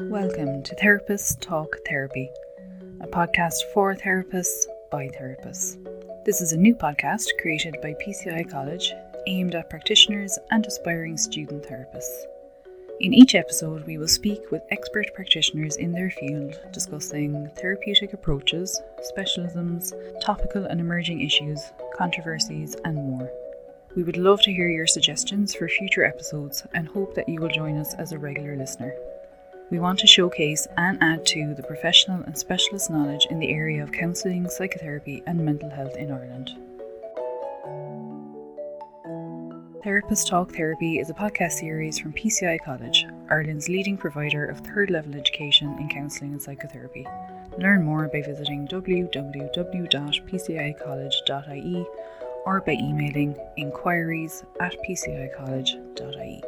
Welcome to Therapists Talk Therapy, a podcast for therapists by therapists. This is a new podcast created by PCI College aimed at practitioners and aspiring student therapists. In each episode, we will speak with expert practitioners in their field discussing therapeutic approaches, specialisms, topical and emerging issues, controversies, and more. We would love to hear your suggestions for future episodes and hope that you will join us as a regular listener. We want to showcase and add to the professional and specialist knowledge in the area of counselling, psychotherapy, and mental health in Ireland. Therapist Talk Therapy is a podcast series from PCI College, Ireland's leading provider of third level education in counselling and psychotherapy. Learn more by visiting www.pcicollege.ie or by emailing inquiries at pcicollege.ie.